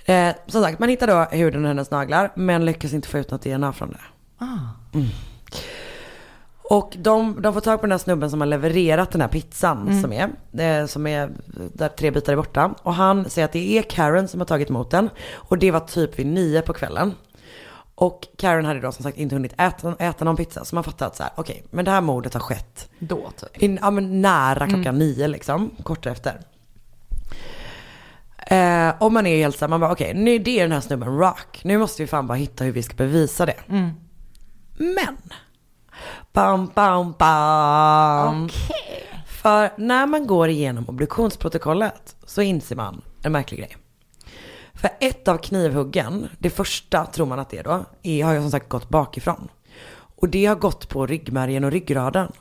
Eh, som sagt, man hittar då huden i hennes naglar, men lyckas inte få ut något DNA från det. Mm. Och de, de får tag på den här snubben som har levererat den här pizzan som är, eh, som är där tre bitar är borta. Och han säger att det är Karen som har tagit emot den. Och det var typ vid nio på kvällen. Och Karen hade då som sagt inte hunnit äta, äta någon pizza. Så man fattar att så här, okej, men det här mordet har skett Då typ. in, ja, men nära klockan nio liksom, kort efter. Eh, och man är helt såhär, man bara okej, nu det är den här snubben rock. Nu måste vi fan bara hitta hur vi ska bevisa det. Men, bam, bam, bam. För när man går igenom obduktionsprotokollet så inser man en märklig grej. För ett av knivhuggen, det första tror man att det är då, är, har ju som sagt gått bakifrån. Och det har gått på ryggmärgen och ryggraden.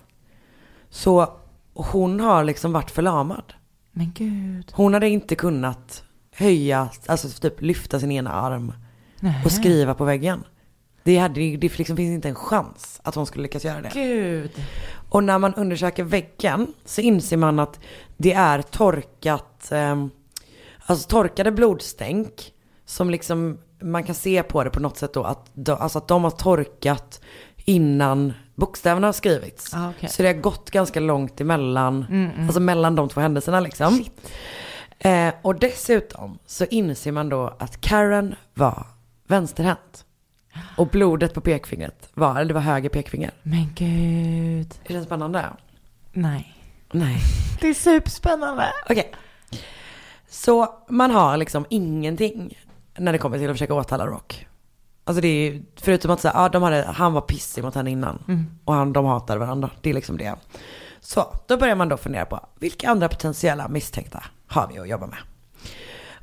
Så hon har liksom varit förlamad. Men gud. Hon hade inte kunnat höja, alltså typ lyfta sin ena arm Nej. och skriva på väggen. Det, hade, det liksom finns inte en chans att hon skulle lyckas göra det. Gud. Och när man undersöker väggen så inser man att det är torkat, eh, alltså torkade blodstänk som liksom man kan se på det på något sätt då att, de, alltså att de har torkat innan bokstäverna har skrivits. Ah, okej. Så det har gått ganska långt emellan, alltså mellan de två händelserna liksom. Eh, och dessutom så inser man då att Karen var vänsterhänt. Och blodet på pekfingret var, eller det var höger pekfinger. Men gud. Är det spännande? Nej. Nej. Det är superspännande. Okej. Så man har liksom ingenting när det kommer till att försöka åtala Rock. Alltså det är förutom att säga, ja, de hade, han var pissig mot henne innan. Och han, de hatade varandra. Det är liksom det. Så då börjar man då fundera på, vilka andra potentiella misstänkta har vi att jobba med?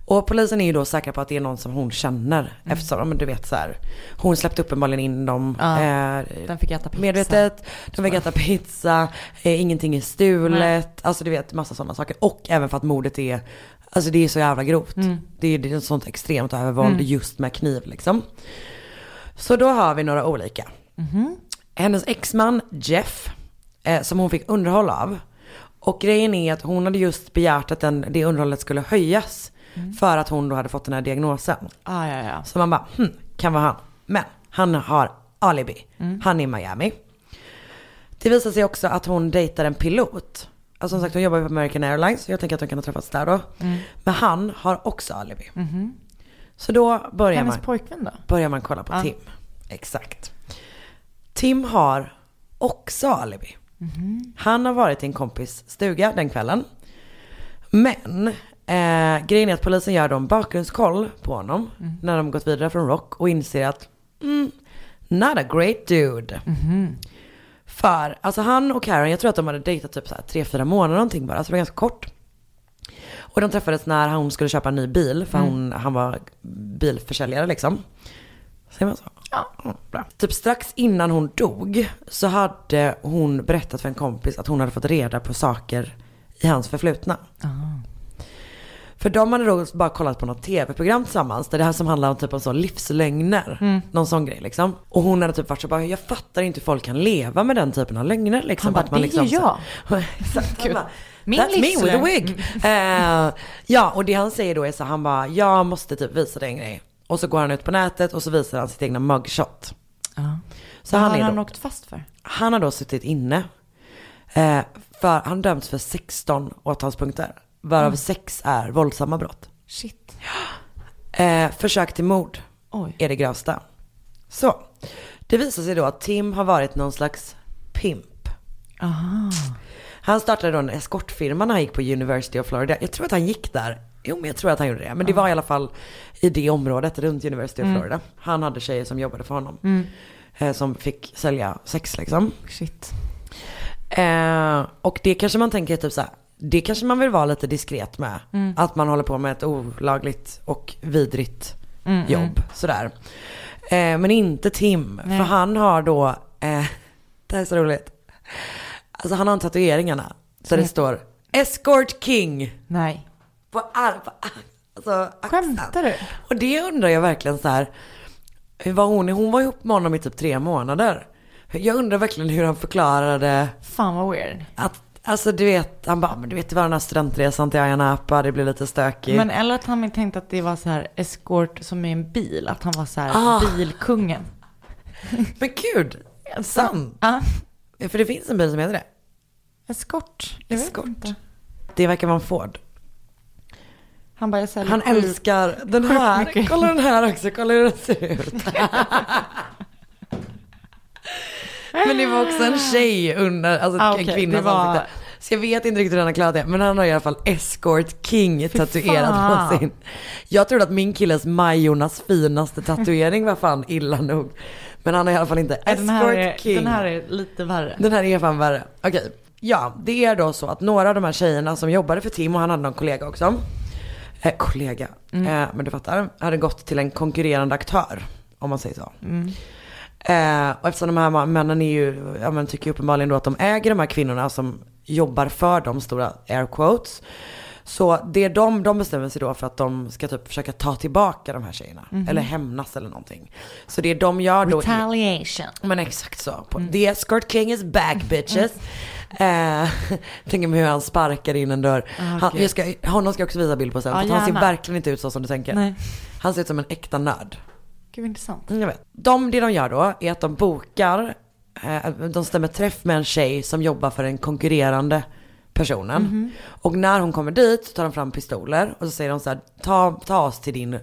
Och polisen är ju då säkra på att det är någon som hon känner. Eftersom, men du vet så här, hon släppte uppenbarligen in dem. Ja, eh, Den fick äta pizza. Medvetet, de fick äta pizza, eh, ingenting är stulet, alltså du vet massa sådana saker. Och även för att mordet är, alltså det är så jävla grovt. Det, är, det är ett sånt extremt övervåld just med kniv liksom. Så då har vi några olika. Hennes exman Jeff, eh, som hon fick underhåll av. Och grejen är att hon hade just begärt att den, det underhållet skulle höjas. För att hon då hade fått den här diagnosen. Ah, ja, ja. Så man bara, hm, kan vara han. Men han har alibi. Han är i Miami. Det visar sig också att hon dejtar en pilot. Alltså som sagt hon jobbar på American Airlines. Så jag tänker att de kan ha träffats där då. Men han har också alibi. Så då börjar Hennes man, pojkvän då? börjar man kolla på Ja. Tim. Exakt. Tim har också alibi. Han har varit i en kompis stuga den kvällen. Men eh, grejen är att polisen gör då en bakgrundskoll på honom när de gått vidare från Rock och inser att mm, not a great dude. För alltså han och Karen, jag tror att de hade dejtat typ så här tre, fyra månader någonting bara, så det var ganska kort. Och de träffades när hon skulle köpa en ny bil, för hon, han var bilförsäljare liksom. Säger man så? Ja. Bra. Typ strax innan hon dog så hade hon berättat för en kompis att hon hade fått reda på saker i hans förflutna. För de hade då bara kollat på något tv-program tillsammans. Där det här som handlar om typ om så livslögner. Någon sån grej liksom. Och hon hade typ varit så bara, jag fattar inte hur folk kan leva med den typen av lögner liksom. Han bara, Att man det liksom, är jag. så- Exakt. Han bara, Min That's me with a livslögn." wig. Eh, ja, och det han säger då är så han bara, jag måste typ visa dig en grej. Och så går han ut på nätet och så visar han sitt egna mugshot. Ja. Så Vad han, har är han då, åkt fast för? han har då suttit inne. Eh, för han dömts för 16 åtalspunkter. Varav sex är våldsamma brott. Shit. Eh, försök till mord Oj. är det grövsta. Så, det visar sig då att Tim har varit någon slags pimp. Aha. Han startade då en eskortfirma när han gick på University of Florida. Jag tror att han gick där. Jo men jag tror att han gjorde det. Men det var i alla fall i det området runt University of Florida. Han hade tjejer som jobbade för honom. Eh, som fick sälja sex liksom. Shit. Eh, och det kanske man tänker typ så här, det kanske man vill vara lite diskret med. Att man håller på med ett olagligt och vidrigt jobb. Sådär. Eh, men inte Tim. För han har då, eh, det här är så roligt. Alltså han har en tatueringarna. Så det står Escort King. Nej. På ar- på Alltså, Skämtar du? Och det undrar jag verkligen så här. Hur var hon? Hon var ihop med honom i typ tre månader. Jag undrar verkligen hur han förklarade Fan vad weird. att, alltså du vet, han bara, men du vet det var den här studentresan till Ayia Napa, det blev lite stökigt. Men eller att han tänkte att det var så här eskort som i en bil. Att han var så här Ah. bilkungen. Men gud, sant. Ja. För det finns en bil som heter det. Eskort. Jag inte. Det verkar vara en Ford. Han bara, jag Han älskar den här. Kolla den här också, kolla hur den ser ut. Men det var också en tjej under, alltså Ah, en okej, kvinnas det var- ansikte. Så jag vet inte riktigt hur den har klarat det. Men han har i alla fall Escort King tatuerat på sin. Jag trodde att min killes Majornas finaste tatuering var fan illa nog. Men han har i alla fall inte Escort den, här är, King. den här är lite värre. Den här är fan värre. Okej. Ja, det är då så att några av de här tjejerna som jobbade för Tim och han hade någon kollega också. Eh, kollega, Mm. eh, men du fattar. Hade gått till en konkurrerande aktör. Om man säger så. Mm. Eh, och eftersom de här männen är ju, ja men tycker ju uppenbarligen då att de äger de här kvinnorna som jobbar för de stora air quotes. Så det de, de bestämmer sig då för att de ska typ försöka ta tillbaka de här tjejerna. Mhm. Eller hämnas eller någonting. Så det de gör då är- Retaliation. men exakt så. På, The escort king is back bitches. Eh, tänker mig hur han sparkar in en dörr. Ah, han, jag ska, honom ska jag också visa bild på sen. Ja, för han ser verkligen inte ut så som du tänker. Nej. Han ser ut som en äkta nörd. Gud vad intressant. Mm, Jag vet. De, det de gör då är att de bokar, eh, de stämmer träff med en tjej som jobbar för den konkurrerande personen. Mhm. Och när hon kommer dit tar de fram pistoler och så säger de så här, ta, ta oss till din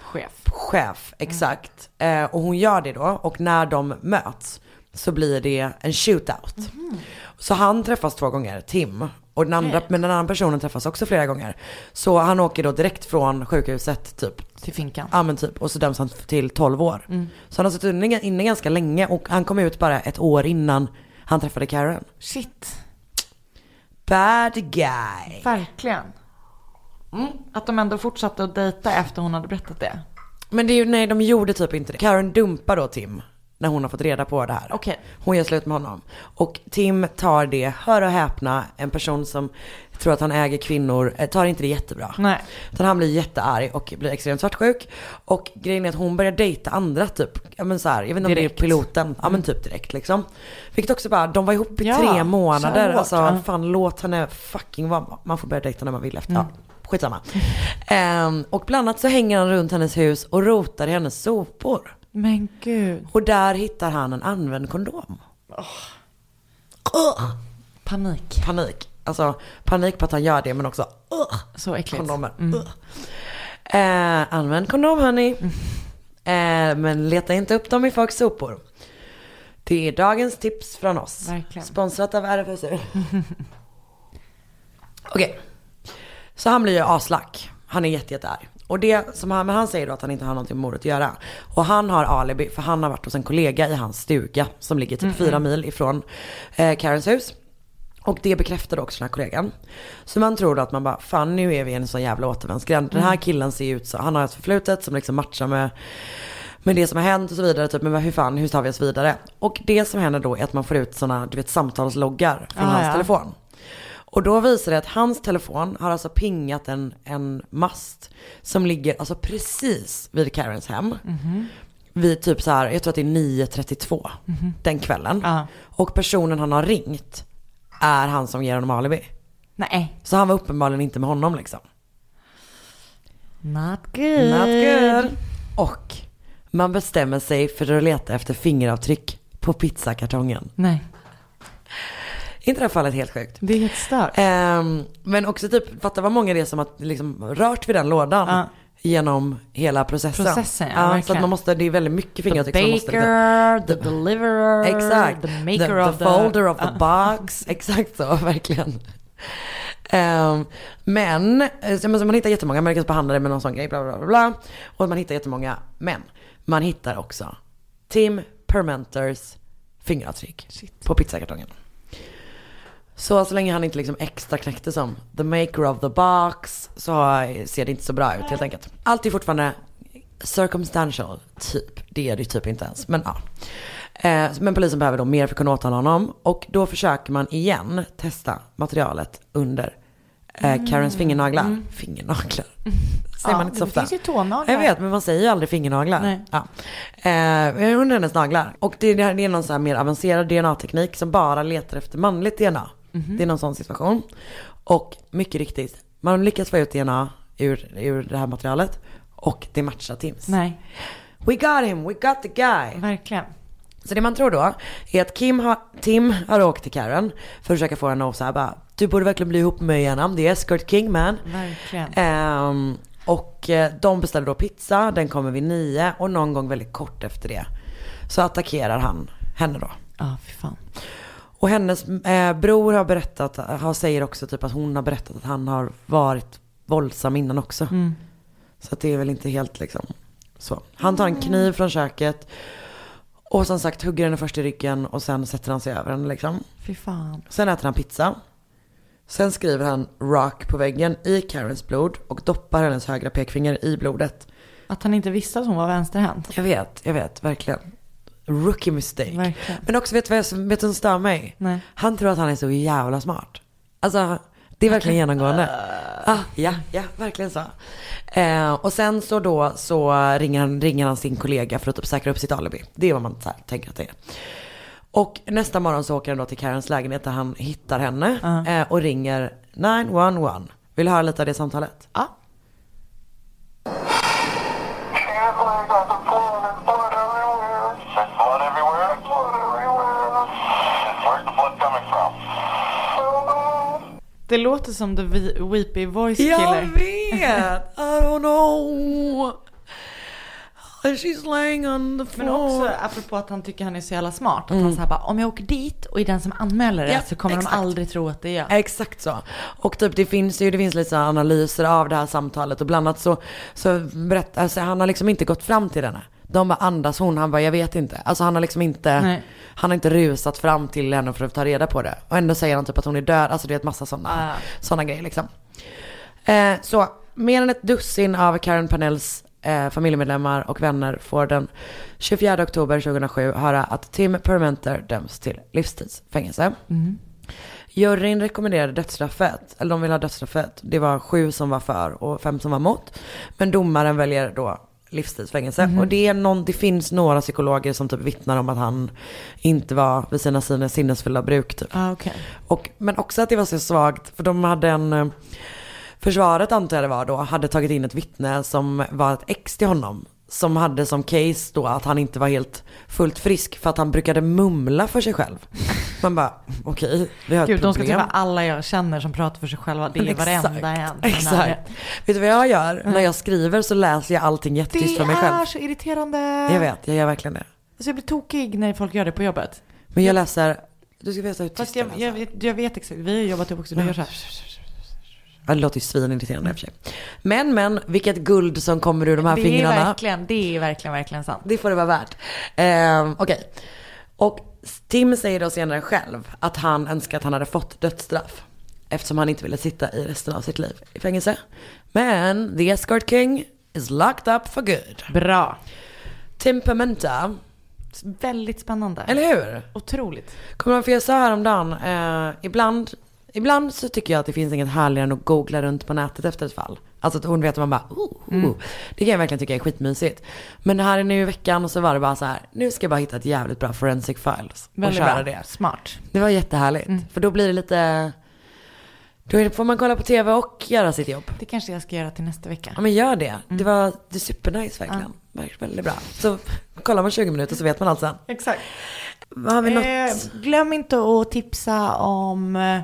Chef. chef, exakt. Eh, och hon gör det då och när de möts så blir det en shootout. Så han träffas två gånger, Tim. Och den andra, men den andra personen träffas också flera gånger. Så han åker då direkt från sjukhuset typ. Till finkan. Ja men typ. Och så döms han till 12 år. Mm. Så han har suttit inne, inne ganska länge och han kom ut bara ett år innan han träffade Karen. Shit. Bad guy. Verkligen. Mm. Att de ändå fortsatte att dejta efter hon hade berättat det. Men det är ju, nej de gjorde typ inte det. Karen dumpar då Tim när hon har fått reda på det här. Okej. Hon gör slut med honom. Och Tim tar det, hör och häpna, en person som tror att han äger kvinnor, eh, tar inte det jättebra. Nej. Utan han blir jättearg och blir extremt svartsjuk. Och grejen är att hon börjar dejta andra typ, ja men så här, jag vet inte om det är piloten, ja men typ direkt liksom. Vilket också bara, de var ihop i Ja, tre månader. så Alltså hårt, ja. fan låt henne fucking vara, man får börja dejta när man vill efter. Mm. Ja, skitsamma. Ehm, och bland annat så hänger han runt hennes hus och rotar i hennes sopor. Men gud. Och där hittar han en använd kondom. Ugh. Panik. Panik. Alltså panik på att han gör det men också ugh. Så äckligt. kondomer. Mm. Ugh. Eh, använd kondom hörni. Eh, men leta inte upp dem i folks sopor. Det är dagens tips från oss. Verkligen. Sponsrat av RFSU. Okej. Så han blir ju aslack. Han är jätte, jättearg. Och det som han, men han säger då att han inte har någonting med mordet att göra. Och han har alibi för han har varit hos en kollega i hans stuga som ligger typ fyra mil ifrån eh, Karens hus. Och det bekräftade också den här kollegan. Så man tror då att man bara, fan nu är vi i en sån jävla återvändsgränd. Den här killen ser ut så, han har ett förflutet som liksom matchar med, med det som har hänt och så vidare. Typ, men hur fan, hur tar vi oss vidare? Och det som händer då är att man får ut såna, du vet samtalsloggar från Ah, hans ja. telefon. Och då visar det att hans telefon har alltså pingat en, en mast som ligger alltså precis vid Karens hem. Vid typ så här, jag tror att det är 9.32 den kvällen. Ja. Och personen han har ringt är han som ger honom alibi. Nej. Så han var uppenbarligen inte med honom liksom. Not good. Not good. Och man bestämmer sig för att leta efter fingeravtryck på pizzakartongen. Nej. Inte det här fallet helt sjukt? Det är helt stört. Ehm, men också typ, fatta vad många det är som har liksom rört vid den lådan. Ja. Genom hela processen. Processen, ja, så verkligen. att man måste, det är väldigt mycket The fingeravtryck som måste liksom- baker, the deliverer, Exakt. the maker the, of the the... folder of the box. Exakt så, verkligen. Ehm, men, så man hittar jättemånga, man lyckas behandla det med någon sån grej, bla bla bla, bla. Och man hittar jättemånga, men man hittar också Tim Permenters fingeravtryck på pizzakartongen. Så så länge han inte liksom extra knäckte som the maker of the box så ser det inte så bra ut helt enkelt. Allt är fortfarande circumstantial, typ. Det är det typ inte ens, men ja. Eh, Men polisen behöver då mer för att kunna åtala honom. Och då försöker man igen testa materialet under Eh, Karens fingernaglar. Fingernaglar. Säger Ja, man inte så det ofta. finns ju tånaglar. Jag vet, men man säger ju aldrig fingernaglar. Nej. Ja. Eh, under hennes naglar. Och det, det är någon så här mer avancerad DNA-teknik som bara letar efter manligt DNA. Mhm. Det är någon sån situation. Och mycket riktigt, man lyckas få ut DNA ur, ur det här materialet. Och det matchar Tims. Nej, We got him, we got the guy. verkligen. Så det man tror då är att Kim har, Tim har åkt till Karen för att försöka få henne att säga bara, du borde verkligen bli ihop med mig igen, det är Skirt King man. Verkligen. Ehm, och eh, de beställer då pizza, den kommer vid nio och någon gång väldigt kort efter det så attackerar han henne då. Ja, fy fan. Och hennes eh, bror har berättat, han säger också typ att hon har berättat att han har varit våldsam innan också. Mm. Så att det är väl inte helt liksom så. Han tar en kniv från köket och som sagt hugger henne först i ryggen och sen sätter han sig över henne liksom. Fy fan. Sen äter han pizza. Sen skriver han rock på väggen i Karens blod och doppar hennes högra pekfinger i blodet. Att han inte visste att hon var vänsterhänt. Jag vet, jag vet, verkligen. Rookie mistake. Verkligen. Men också, vet du vad jag- vet du som stör mig? Nej. Han tror att han är så jävla smart. Alltså, det är verkligen genomgående. Ah, ja, ja, verkligen så. Eh, och sen så då så ringer han, ringer han sin kollega för att typ säkra upp sitt alibi. Det är vad man här, tänker att det är. Och nästa morgon så åker han då till Karens lägenhet där han hittar henne eh, och ringer 911. Vill du höra lite av det samtalet? Ja. Det låter som the we- weepy voice Jag killer. vet! I don't know. She's laying on the Men floor. också apropå att han tycker han är så jävla smart. Att han säger bara, om jag åker dit och är den som anmäler det Ja, så kommer exakt. de aldrig tro att det är jag. Exakt så. Och typ det finns ju, det finns lite så analyser av det här samtalet och bland annat så, så berättar, alltså han har liksom inte gått fram till henne. De bara andas hon, han bara jag vet inte. Alltså han har liksom inte, Nej. han har inte rusat fram till henne för att ta reda på det. Och ändå säger han typ att hon är död, alltså det är ett massa sådana Ah. såna grejer liksom. Eh, så mer än ett dussin av Karen Panells eh, familjemedlemmar och vänner får den 24 oktober 2007 höra att Tim Permenter döms till livstidsfängelse. Juryn rekommenderade dödsstraffet, eller de vill ha dödsstraffet. Det var sju som var för och fem som var emot. Men domaren väljer då livstidsfängelse. Och det, är någon, det finns några psykologer som typ vittnar om att han inte var vid sina sinnes- sinnesfulla bruk. Typ. Ah, okej. Och, men också att det var så svagt, för de hade en... eh, Försvaret antar jag det var då, hade tagit in ett vittne som var ett ex till honom. Som hade som case då att han inte var helt fullt frisk för att han brukade mumla för sig själv. Man bara, okej, vi har Gud, ett de ska problem. träffa alla jag känner som pratar för sig själva. Det är Men varenda exakt, en. Exakt. Vet du vad jag gör? När jag skriver så läser jag allting Det jättetyst för mig själv. är så irriterande. Jag vet, jag gör verkligen det. Alltså jag blir tokig när folk gör det på jobbet. Men jag läser, du ska veta hur tyst Fast jag, jag, jag, vet, jag vet exakt, vi har jobbat ihop också, du gör så här. Ja, det låter ju svinirriterande i och för sig. Men men, vilket guld som kommer ur de här Det fingrarna. är verkligen, det är verkligen, verkligen sant. Det får det vara värt. Ehm, Okej. Och Tim säger då senare själv att han önskar att han hade fått dödsstraff. Eftersom han inte ville sitta i resten av sitt liv i fängelse. Men the escort king is locked up for good. Bra. Tim Pimenta, Väldigt spännande. eller hur? Otroligt. Kommer du ihåg, för jag sa häromdagen, eh, ibland, ibland så tycker jag att det finns inget härligare än att googla runt på nätet efter ett fall. Alltså att hon vet att man bara, oh, oh. Det kan jag verkligen tycka är skitmysigt. Men här är nu i veckan och så var det bara så här, nu ska jag bara hitta ett jävligt bra forensic files och Väldigt köra bra. det. Smart. Det var jättehärligt. För då blir det lite, då får man kolla på tv och göra sitt jobb. Det kanske jag ska göra till nästa vecka. Ja men gör det. Det var det är supernice verkligen. Verkligen Väldigt bra. Så kollar man 20 minuter så vet man allt sen. Exakt. Har vi något? Eh, glöm inte att tipsa om, eh,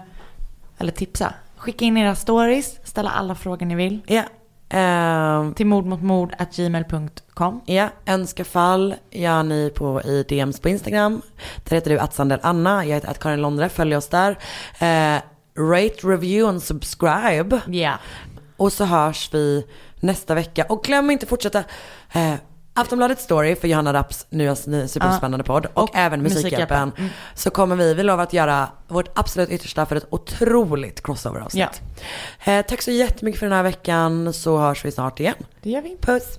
eller tipsa, skicka in era stories, ställa alla frågor ni vill. Ja. Ehm, Till mordmotmord at gmail.com. Ja, önska fall gör ni på i DMs på Instagram. Där heter du att Anna, jag heter att Karin Londre, följ oss där. Eh, rate, review and subscribe. Ja. Och så hörs vi nästa vecka. Och glöm inte fortsätta eh, Aftonbladet Story för Johanna Rapps nya superspännande podd och, Och även Musikhjälpen. Mm. Så kommer vi, vi lovar att göra vårt absolut yttersta för ett otroligt crossover-avsnitt. Eh, tack så jättemycket för den här veckan så hörs vi snart igen. Det gör vi. Puss!